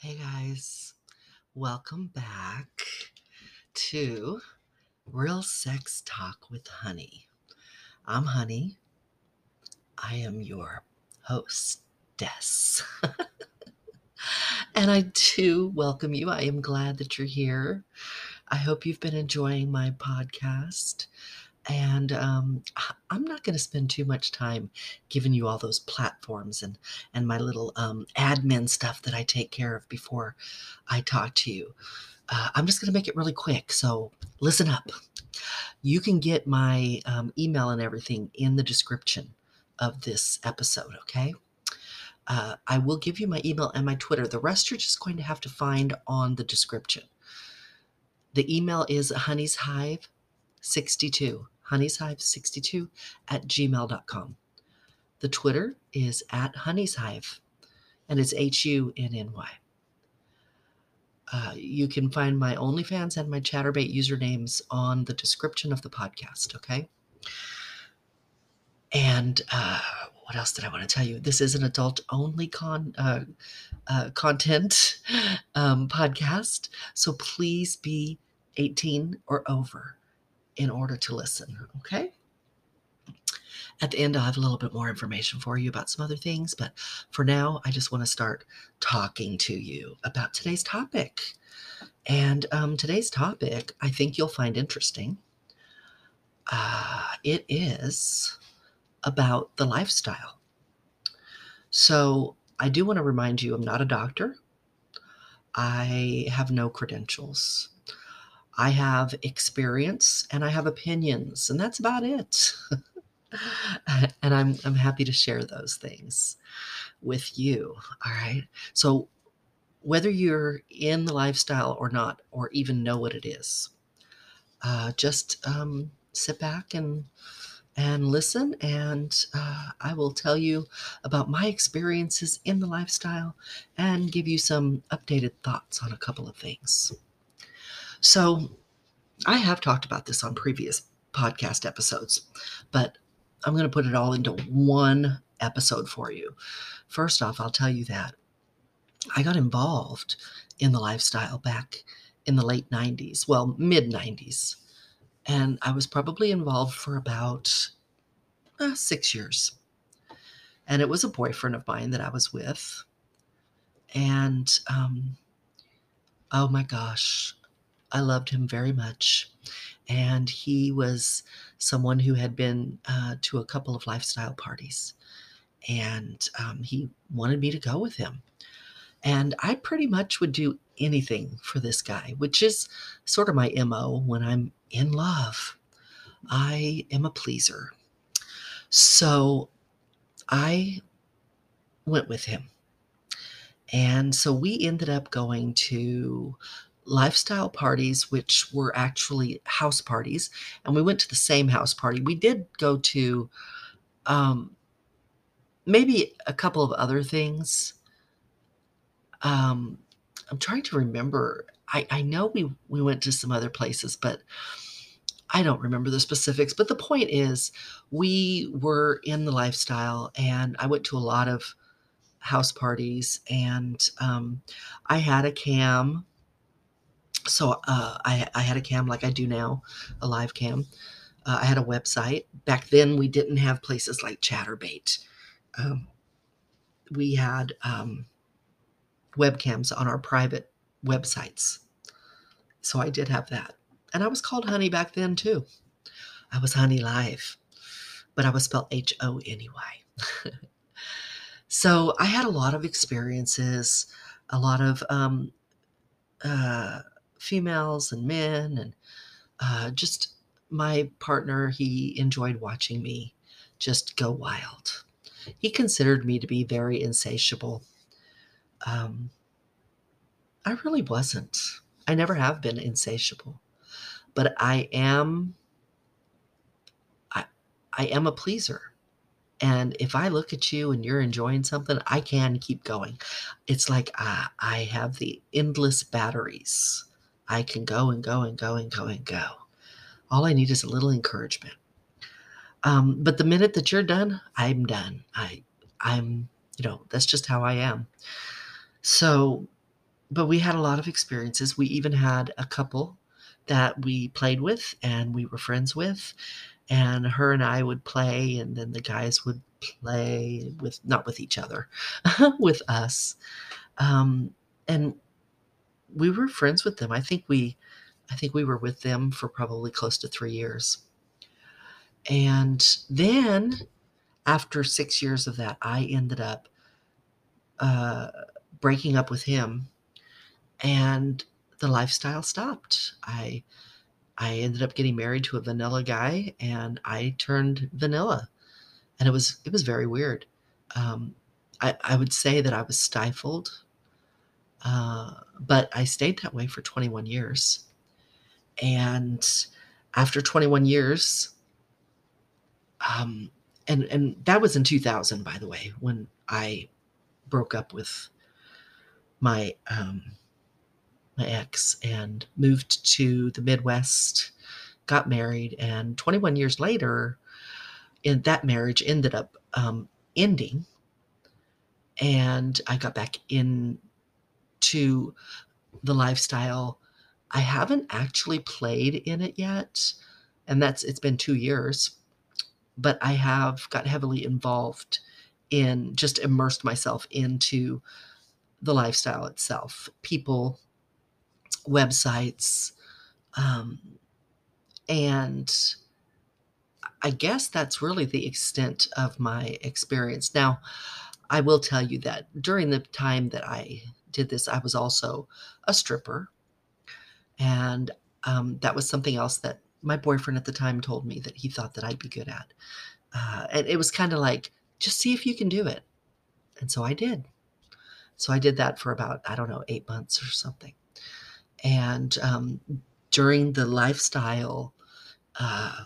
Hey guys, welcome back to Real Sex Talk with Hunny. I'm Hunny. I am your hostess. and I do welcome you. I am glad that you're here. I hope you've been enjoying my podcast. And um, I'm not going to spend too much time giving you all those platforms and, and my little um, admin stuff that I take care of before I talk to you. Uh, I'm just going to make it really quick. So listen up. You can get my um, email and everything in the description of this episode, okay? Uh, I will give you my email and my Twitter. The rest you're just going to have to find on the description. The email is hunnyshive62, hunnyshive62 at gmail.com. The Twitter is at hunnyshive, and it's H U N N Y. Uh, you can find my OnlyFans and my Chaturbate usernames on the description of the podcast, okay? And uh, what else did I want to tell you? This is an adult only con uh, uh, content um, podcast, so please be 18 or over in order to listen, okay? At the end, I'll have a little bit more information for you about some other things, but for now, I just want to start talking to you about today's topic. And um, today's topic, I think you'll find interesting. Uh, it is about the lifestyle. So, I do want to remind you I'm not a doctor, I have no credentials. I have experience and I have opinions, and that's about it. and I'm I'm happy to share those things with you. All right. So whether you're in the lifestyle or not, or even know what it is, uh, just um, sit back and and listen, and uh, I will tell you about my experiences in the lifestyle and give you some updated thoughts on a couple of things. So, I have talked about this on previous podcast episodes, but I'm going to put it all into one episode for you. First off, I'll tell you that I got involved in the lifestyle back in the late 90s, well, mid 90s. And I was probably involved for about uh, six years. And it was a boyfriend of mine that I was with. And um, oh my gosh, I loved him very much. And he was someone who had been uh, to a couple of lifestyle parties. And um, he wanted me to go with him. And I pretty much would do anything for this guy, which is sort of my MO when I'm in love. I am a pleaser. So I went with him. And so we ended up going to lifestyle parties, which were actually house parties. And we went to the same house party. We did go to um, maybe a couple of other things. Um, I'm trying to remember. I, I know we, we went to some other places, but I don't remember the specifics. But the point is, we were in the lifestyle, and I went to a lot of house parties, and um, I had a cam. So uh, I, I had a cam like I do now, a live cam. Uh, I had a website. Back then, we didn't have places like Chaturbate. Um, we had um, webcams on our private websites. So I did have that. And I was called Honey back then too. I was Honey Live, but I was spelled H O anyway. so I had a lot of experiences, a lot of um, uh, females and men, and uh, just my partner, he enjoyed watching me just go wild. He considered me to be very insatiable. Um, I really wasn't. I never have been insatiable, but I am. I, I am a pleaser. And if I look at you and you're enjoying something, I can keep going. It's like I, I have the endless batteries. I can go and go and go and go and go. All I need is a little encouragement. Um, but the minute that you're done, I'm done. I, I'm, you know, that's just how I am. So but we had a lot of experiences. We even had a couple that we played with and we were friends with. And her and I would play, and then the guys would play with, not with each other, with us. Um, and we were friends with them. I think we, I think we were with them for probably close to three years. And then after six years of that, I ended up uh, breaking up with him and the lifestyle stopped. I I ended up getting married to a vanilla guy and I turned vanilla. And it was it was very weird. Um, I, I would say that I was stifled, uh, but I stayed that way for 21 years. And after 21 years, um, and and that was in 2000, by the way, when I broke up with my um, my ex and moved to the Midwest, got married, and 21 years later, in that marriage ended up um, ending, and I got back into the lifestyle. I haven't actually played in it yet, and that's it's been two years, but I have got heavily involved in just immersed myself into the lifestyle itself, people websites. Um, and I guess that's really the extent of my experience. Now, I will tell you that during the time that I did this, I was also a stripper. And um, that was something else that my boyfriend at the time told me that he thought that I'd be good at. Uh, and it was kind of like, just see if you can do it. And so I did. So I did that for about, I don't know, eight months or something and um, during the lifestyle uh,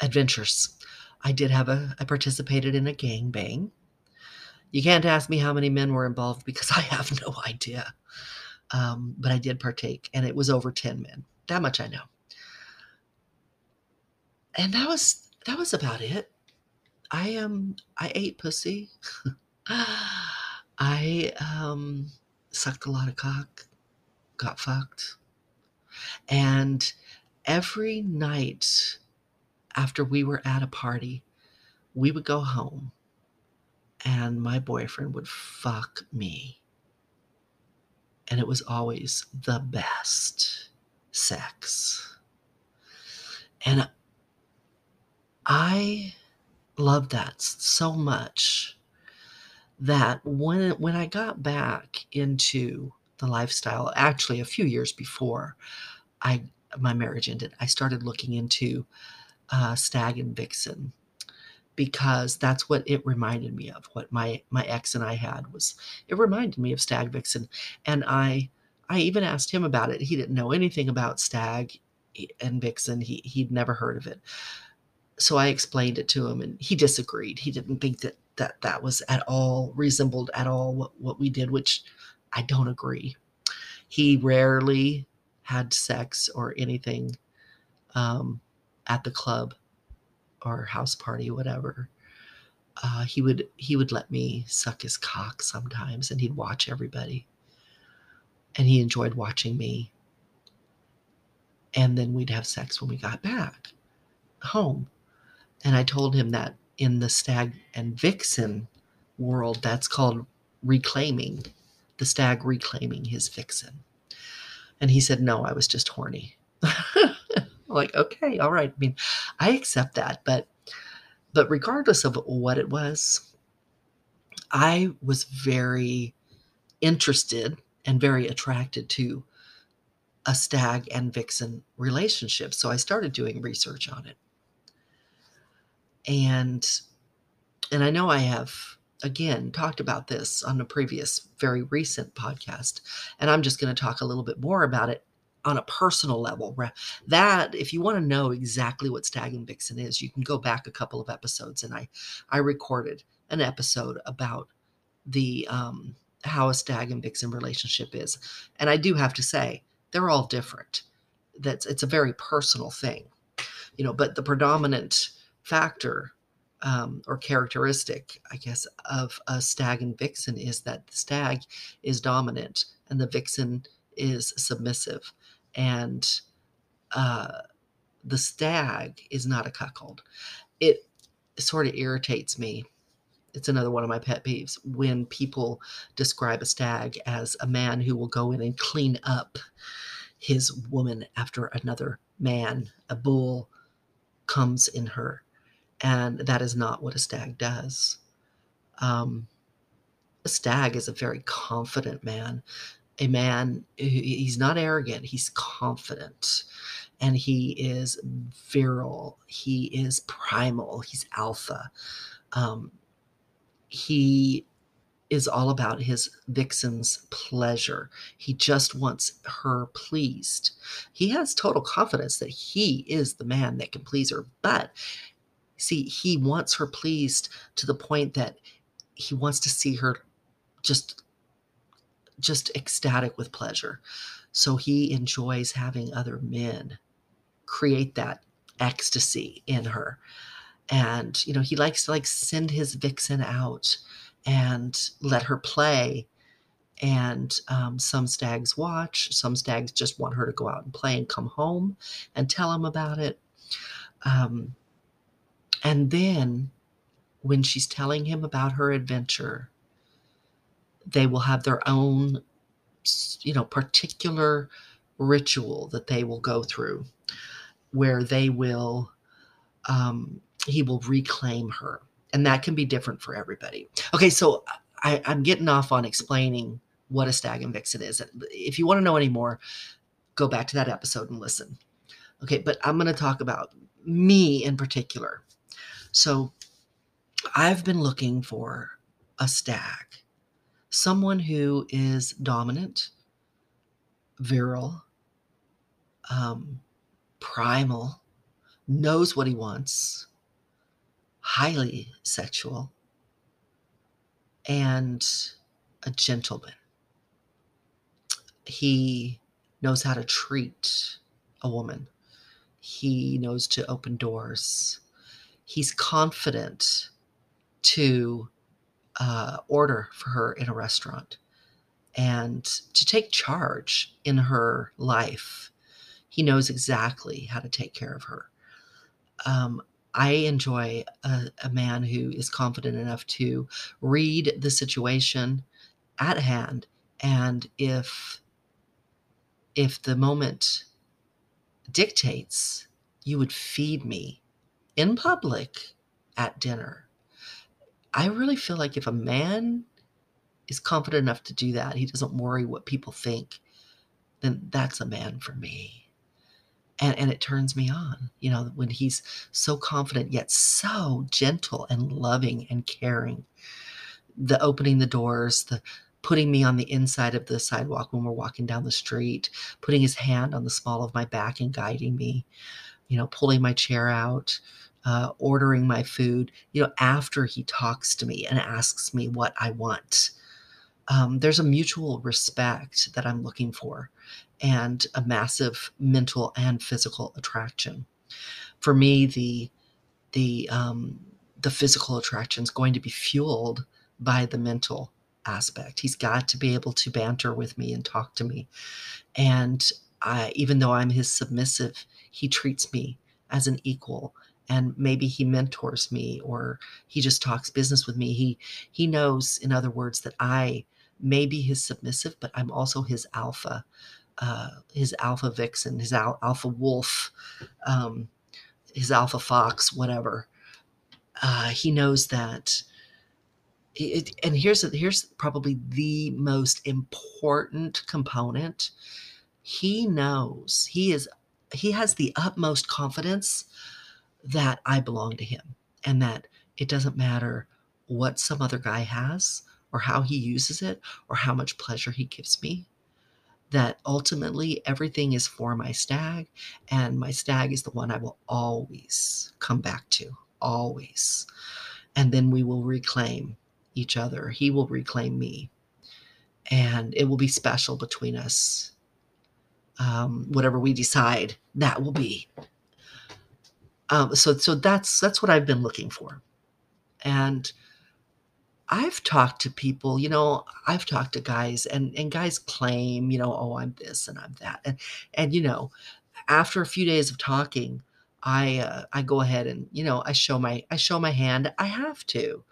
adventures, I did have a, I participated in a gang bang. You can't ask me how many men were involved because I have no idea. Um, but I did partake, and it was over 10 men. That much I know. And that was that was about it. I um I ate pussy. I um sucked a lot of cock got fucked. And every night after we were at a party, we would go home and my boyfriend would fuck me. And it was always the best sex. And I loved that so much that when when I got back into the lifestyle. Actually, a few years before I my marriage ended, I started looking into uh, stag and vixen because that's what it reminded me of. What my my ex and I had was it reminded me of stag vixen, and I I even asked him about it. He didn't know anything about stag and vixen. He he'd never heard of it. So I explained it to him, and he disagreed. He didn't think that that that was at all resembled at all what what we did, which I don't agree. He rarely had sex or anything um, at the club or house party, whatever. Uh, he would he would let me suck his cock sometimes, and he'd watch everybody, and he enjoyed watching me. And then we'd have sex when we got back home, and I told him that in the stag and vixen world, that's called reclaiming the stag reclaiming his vixen. And he said, No, I was just horny. like, okay, all right. I mean, I accept that, but but regardless of what it was, I was very interested and very attracted to a stag and vixen relationship. So I started doing research on it. And and I know I have again talked about this on a previous very recent podcast and i'm just going to talk a little bit more about it on a personal level that if you want to know exactly what stag and vixen is you can go back a couple of episodes and i i recorded an episode about the um how a stag and vixen relationship is. And i do have to say they're all different. That's it's a very personal thing you know but the predominant factor um, or characteristic, I guess, of a stag and vixen is that the stag is dominant and the vixen is submissive. And uh, the stag is not a cuckold. It sort of irritates me. It's another one of my pet peeves when people describe a stag as a man who will go in and clean up his woman after another man, a bull comes in her. And that is not what a stag does. Um, a stag is a very confident man. A man, he's not arrogant, he's confident. And he is virile, he is primal, he's alpha. Um, he is all about his vixen's pleasure. He just wants her pleased. He has total confidence that he is the man that can please her, but see, he wants her pleased to the point that he wants to see her just just ecstatic with pleasure. So he enjoys having other men create that ecstasy in her. And you know, he likes to like send his vixen out and let her play. And um, some stags watch, some stags just want her to go out and play and come home and tell him about it. Um, and then when she's telling him about her adventure, they will have their own, you know, particular ritual that they will go through where they will, um, he will reclaim her and that can be different for everybody. Okay, so I, I'm getting off on explaining what a stag and vixen is. If you want to know any more, go back to that episode and listen. Okay, but I'm going to talk about me in particular. So I've been looking for a stag, someone who is dominant, virile, um, primal, knows what he wants, highly sexual, and a gentleman. He knows how to treat a woman. He knows to open doors. He's confident to uh, order for her in a restaurant and to take charge in her life. He knows exactly how to take care of her. Um, I enjoy a, a man who is confident enough to read the situation at hand and if if the moment dictates you would feed me in public at dinner i really feel like if a man is confident enough to do that he doesn't worry what people think then that's a man for me. And, and it turns me on you know when he's so confident yet so gentle and loving and caring. The opening the doors the putting me on the inside of the sidewalk when we're walking down the street putting his hand on the small of my back and guiding me you know pulling my chair out uh, ordering my food you know after he talks to me and asks me what i want um, there's a mutual respect that i'm looking for and a massive mental and physical attraction. For me, the the um, the physical attraction is going to be fueled by the mental aspect. He's got to be able to banter with me and talk to me, and I, even though I'm his submissive, he treats me as an equal and maybe he mentors me or he just talks business with me he he knows in other words that i may be his submissive but i'm also his alpha uh, his alpha vixen, his al- alpha wolf, um, his alpha fox, whatever. Uh, he knows that. It, and here's here's probably the most important component. He knows he is he has the utmost confidence that I belong to him and that it doesn't matter what some other guy has or how he uses it or how much pleasure he gives me that ultimately everything is for my stag, and my stag is the one I will always come back to, always. And then we will reclaim each other. He will reclaim me, and it will be special between us. Um, whatever we decide, that will be. Um, so, so that's that's what I've been looking for. And I've talked to people, you know, I've talked to guys and and guys claim, you know, oh, I'm this and I'm that. And and you know, after a few days of talking, I uh, I go ahead and, you know, I show my I show my hand. I have to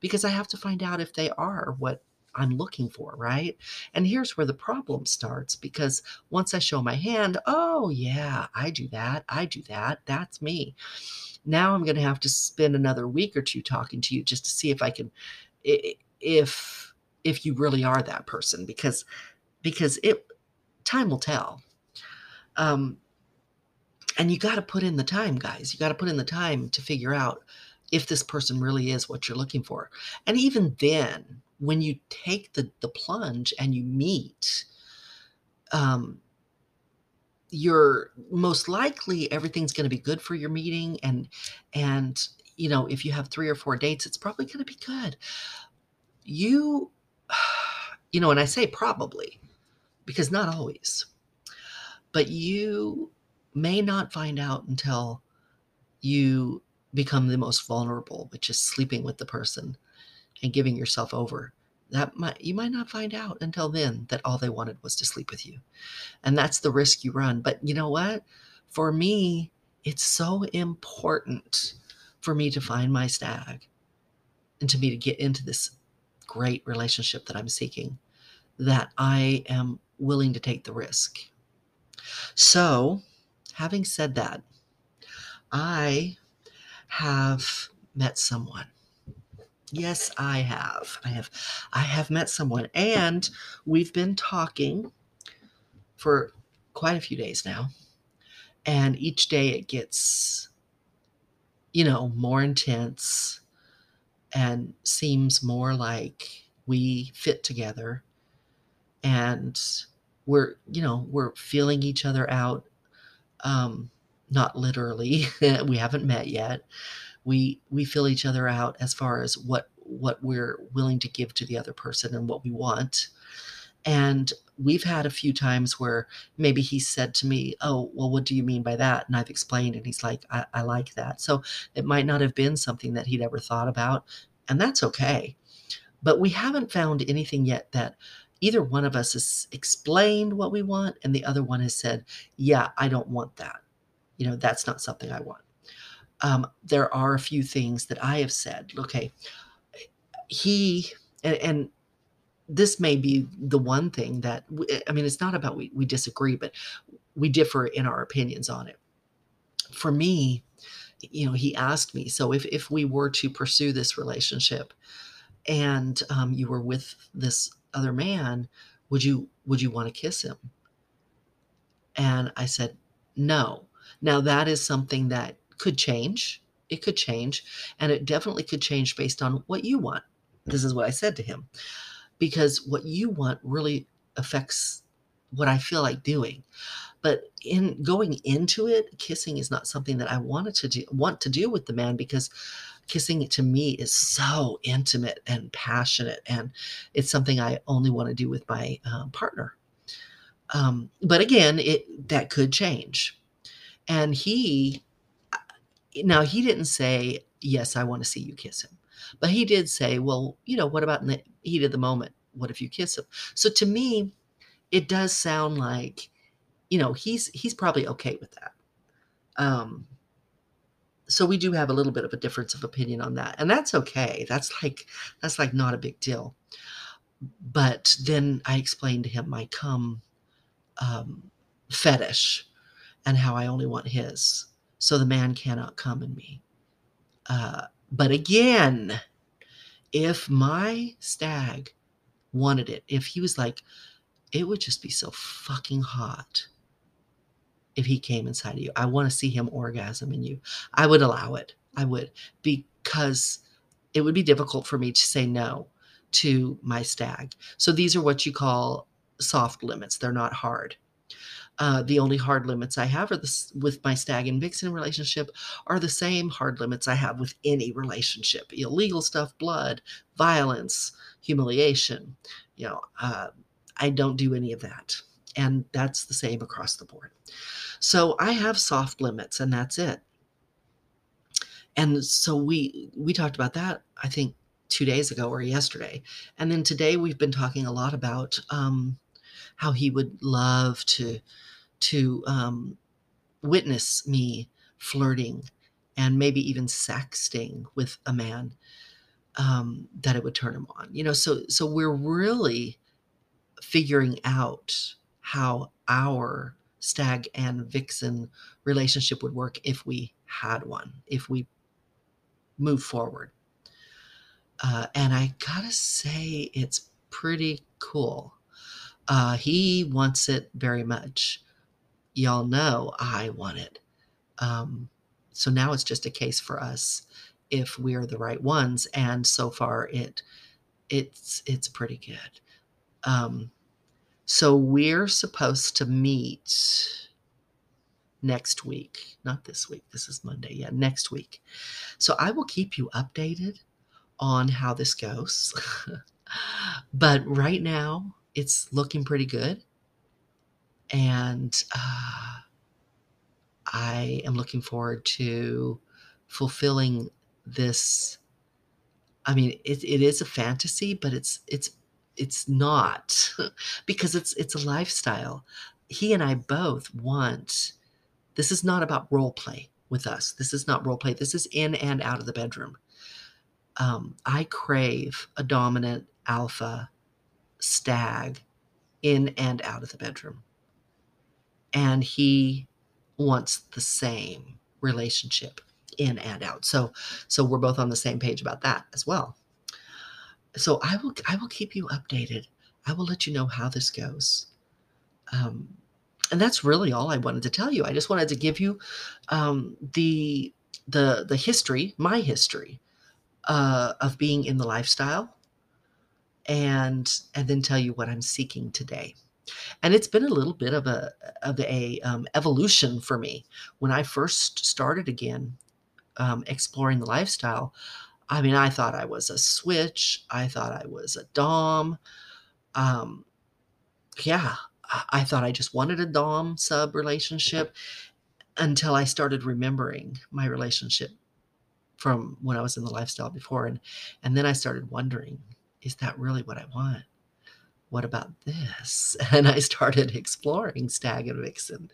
because I have to find out if they are what I'm looking for, right? And here's where the problem starts because once I show my hand, oh, yeah, I do that. I do that. That's me. Now I'm going to have to spend another week or two talking to you just to see if I can if if you really are that person because because it time will tell um and you got to put in the time guys you got to put in the time to figure out if this person really is what you're looking for and even then when you take the the plunge and you meet um you're most likely everything's going to be good for your meeting and and you know if you have three or four dates it's probably going to be good. You you know and i say probably because not always but you may not find out until you become the most vulnerable which is sleeping with the person and giving yourself over that might you might not find out until then that all they wanted was to sleep with you and that's the risk you run but you know what for me it's so important for me to find my stag and to me to get into this great relationship that I'm seeking that I am willing to take the risk. So, having said that, I have met someone. Yes, I have. I have I have met someone and we've been talking for quite a few days now. And each day it gets you know, more intense and seems more like we fit together and we're you know we're feeling each other out um not literally we haven't met yet we we feel each other out as far as what what we're willing to give to the other person and what we want and we've had a few times where maybe he said to me, Oh, well, what do you mean by that? And I've explained, and he's like, I, I like that. So it might not have been something that he'd ever thought about, and that's okay. But we haven't found anything yet that either one of us has explained what we want, and the other one has said, Yeah, I don't want that. You know, that's not something I want. Um, there are a few things that I have said. Okay, he, and, and this may be the one thing that I mean, it's not about we, we disagree, but we differ in our opinions on it. For me, you know, he asked me, so if if we were to pursue this relationship, and um, you were with this other man, would you would you want to kiss him? And I said, no. Now that is something that could change. It could change, and it definitely could change based on what you want. This is what I said to him because what you want really affects what I feel like doing. But in going into it, kissing is not something that I wanted to do want to do with the man because kissing to me is so intimate and passionate and it's something I only want to do with my um, partner. Um, but again, it that could change. And he now he didn't say, Yes, I want to see you kiss him. But he did say, Well, you know, what about in the heat of the moment? What if you kiss him? So to me, it does sound like, you know, he's he's probably okay with that. Um so we do have a little bit of a difference of opinion on that. And that's okay. That's like that's like not a big deal. But then I explained to him my cum um, fetish and how I only want his. So the man cannot come in me. Uh, but again, if my stag wanted it, if he was like, it would just be so fucking hot if he came inside of you. I want to see him orgasm in you. I would allow it. I would because it would be difficult for me to say no to my stag. So these are what you call soft limits. They're not hard. Uh, the only hard limits I have are this, with my stag and vixen relationship are the same hard limits I have with any relationship: illegal stuff, blood, violence, humiliation. You know, uh, I don't do any of that, and that's the same across the board. So I have soft limits, and that's it. and so we we talked about that i think two days ago or yesterday and then today we've been talking a lot about um, how he would love to to um, witness me flirting and maybe even sexting with a man um, that it would turn him on you know? So so we're really figuring out how our stag and vixen relationship would work if we had one if we move forward. Uh, and i gotta say it's pretty cool uh, he wants it very much. Y'all know i want it. Um, so now it's just a case for us if we're the right ones and so far it it's it's pretty good. Um so we're supposed to meet next week. Not this week. This is monday. Yeah next week. So i will keep you updated on how this goes. But right now it's looking pretty good. And uh, i am looking forward to fulfilling this i mean it, it is a fantasy but it's it's it's not because it's it's a lifestyle. He and i both want this is not about role play with us. This is not role play. This is in and out of the bedroom. Um, i crave a dominant alpha stag in and out of the bedroom and he wants the same relationship in and out. So so we're both on the same page about that as well. So I will I will keep you updated. I will let you know how this goes. Um, and that's really all I wanted to tell you. I just wanted to give you um, the the the history, my history uh, of being in the lifestyle, and and then tell you what I'm seeking today. And it's been a little bit of a of a um, evolution for me. When I first started again, um, exploring the lifestyle, I mean, I thought I was a switch. I thought I was a Dom. Um, yeah, I thought I just wanted a Dom sub relationship until I started remembering my relationship from when I was in the lifestyle before. And, and then I started wondering, is that really what I want? what about this? And I started exploring Stag and Vixen,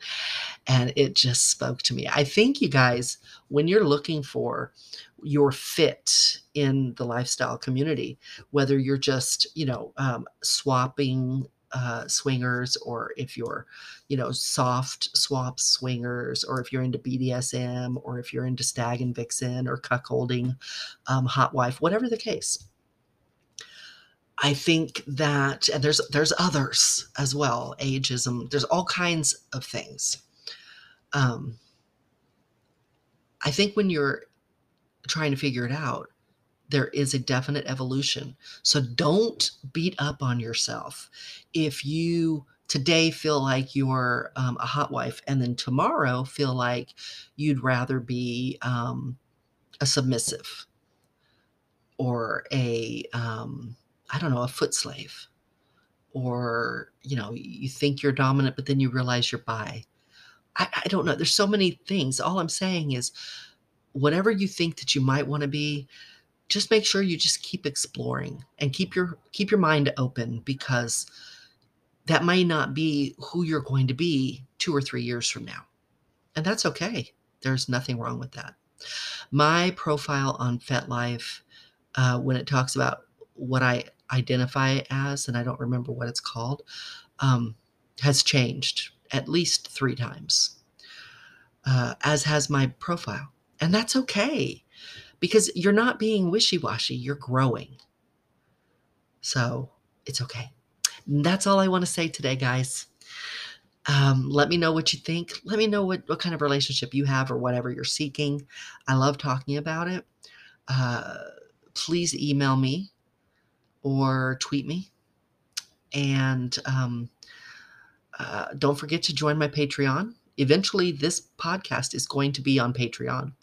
and it just spoke to me. I think you guys, when you're looking for your fit in the lifestyle community, whether you're just, you know, um, swapping uh, swingers or if you're, you know, soft swap swingers or if you're into BDSM or if you're into stag and vixen or cuckolding, um, hot wife, whatever the case, I think that and there's there's others as well, ageism. There's all kinds of things. Um, I think when you're trying to figure it out, there is a definite evolution. So don't beat up on yourself. If you today feel like you're um, a hot wife and then tomorrow feel like you'd rather be um, a submissive or a um, I don't know, a foot slave. Or, you know, you think you're dominant, but then you realize you're bi. I, I don't know. There's so many things. All I'm saying is, whatever you think that you might want to be, just make sure you just keep exploring and keep your keep your mind open because that may not be who you're going to be two or three years from now. And that's okay. There's nothing wrong with that. My profile on FetLife, uh, when it talks about what I identify as, and I don't remember what it's called, um, has changed at least three times, uh, as has my profile. And that's okay because you're not being wishy washy, you're growing. So it's okay. And that's all I want to say today, guys. Um, let me know what you think. Let me know what, what kind of relationship you have or whatever you're seeking. I love talking about it. Uh, please email me or tweet me. And um, uh, don't forget to join my Patreon. Eventually, this podcast is going to be on Patreon.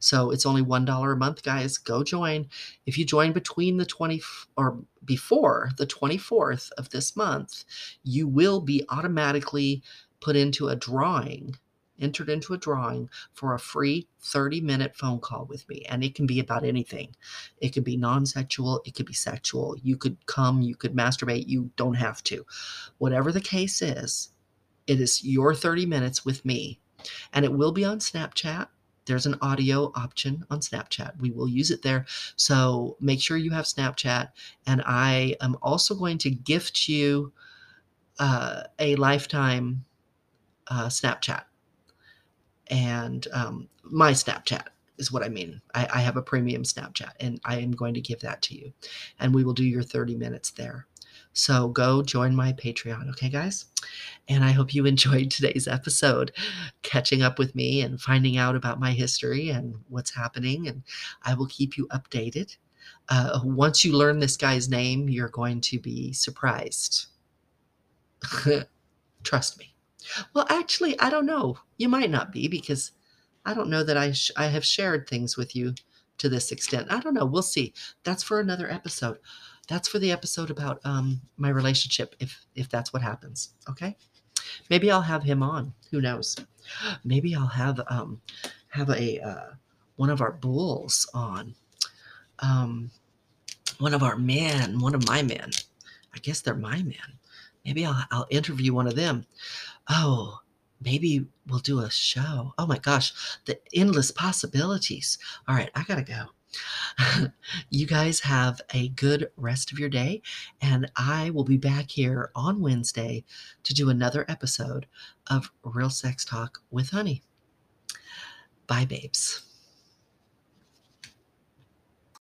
So it's only $1 a month, guys. Go join. If you join between the 20 or before the 24th of this month, you will be automatically put into a drawing entered into a drawing for a free 30 minute phone call with me. And it can be about anything. It could be non sexual, it could be sexual. You could come, you could masturbate, you don't have to. Whatever the case is, it is your 30 minutes with me. And it will be on Snapchat. There's an audio option on Snapchat. We will use it there. So make sure you have Snapchat. And I am also going to gift you uh, a lifetime uh, Snapchat. And um, my Snapchat is what I mean. I, I have a premium Snapchat and I am going to give that to you. And we will do your 30 minutes there. So go join my Patreon, okay, guys? And I hope you enjoyed today's episode, catching up with me and finding out about my history and what's happening. And I will keep you updated. Uh, once you learn this guy's name, you're going to be surprised. Trust me. Well, actually, I don't know. You might not be because I don't know that I sh- I have shared things with you to this extent. I don't know. We'll see. That's for another episode. That's for the episode about um, my relationship, if if that's what happens. Okay. Maybe I'll have him on. Who knows? Maybe I'll have um, have a uh, one of our bulls on. Um, one of our men, one of my men. I guess they're my men. Maybe I'll, I'll interview one of them. Oh, maybe we'll do a show. Oh my gosh, the endless possibilities. All right, I gotta go. you guys have a good rest of your day, and I will be back here on Wednesday to do another episode of Real Sex Talk with Hunny. Bye, babes.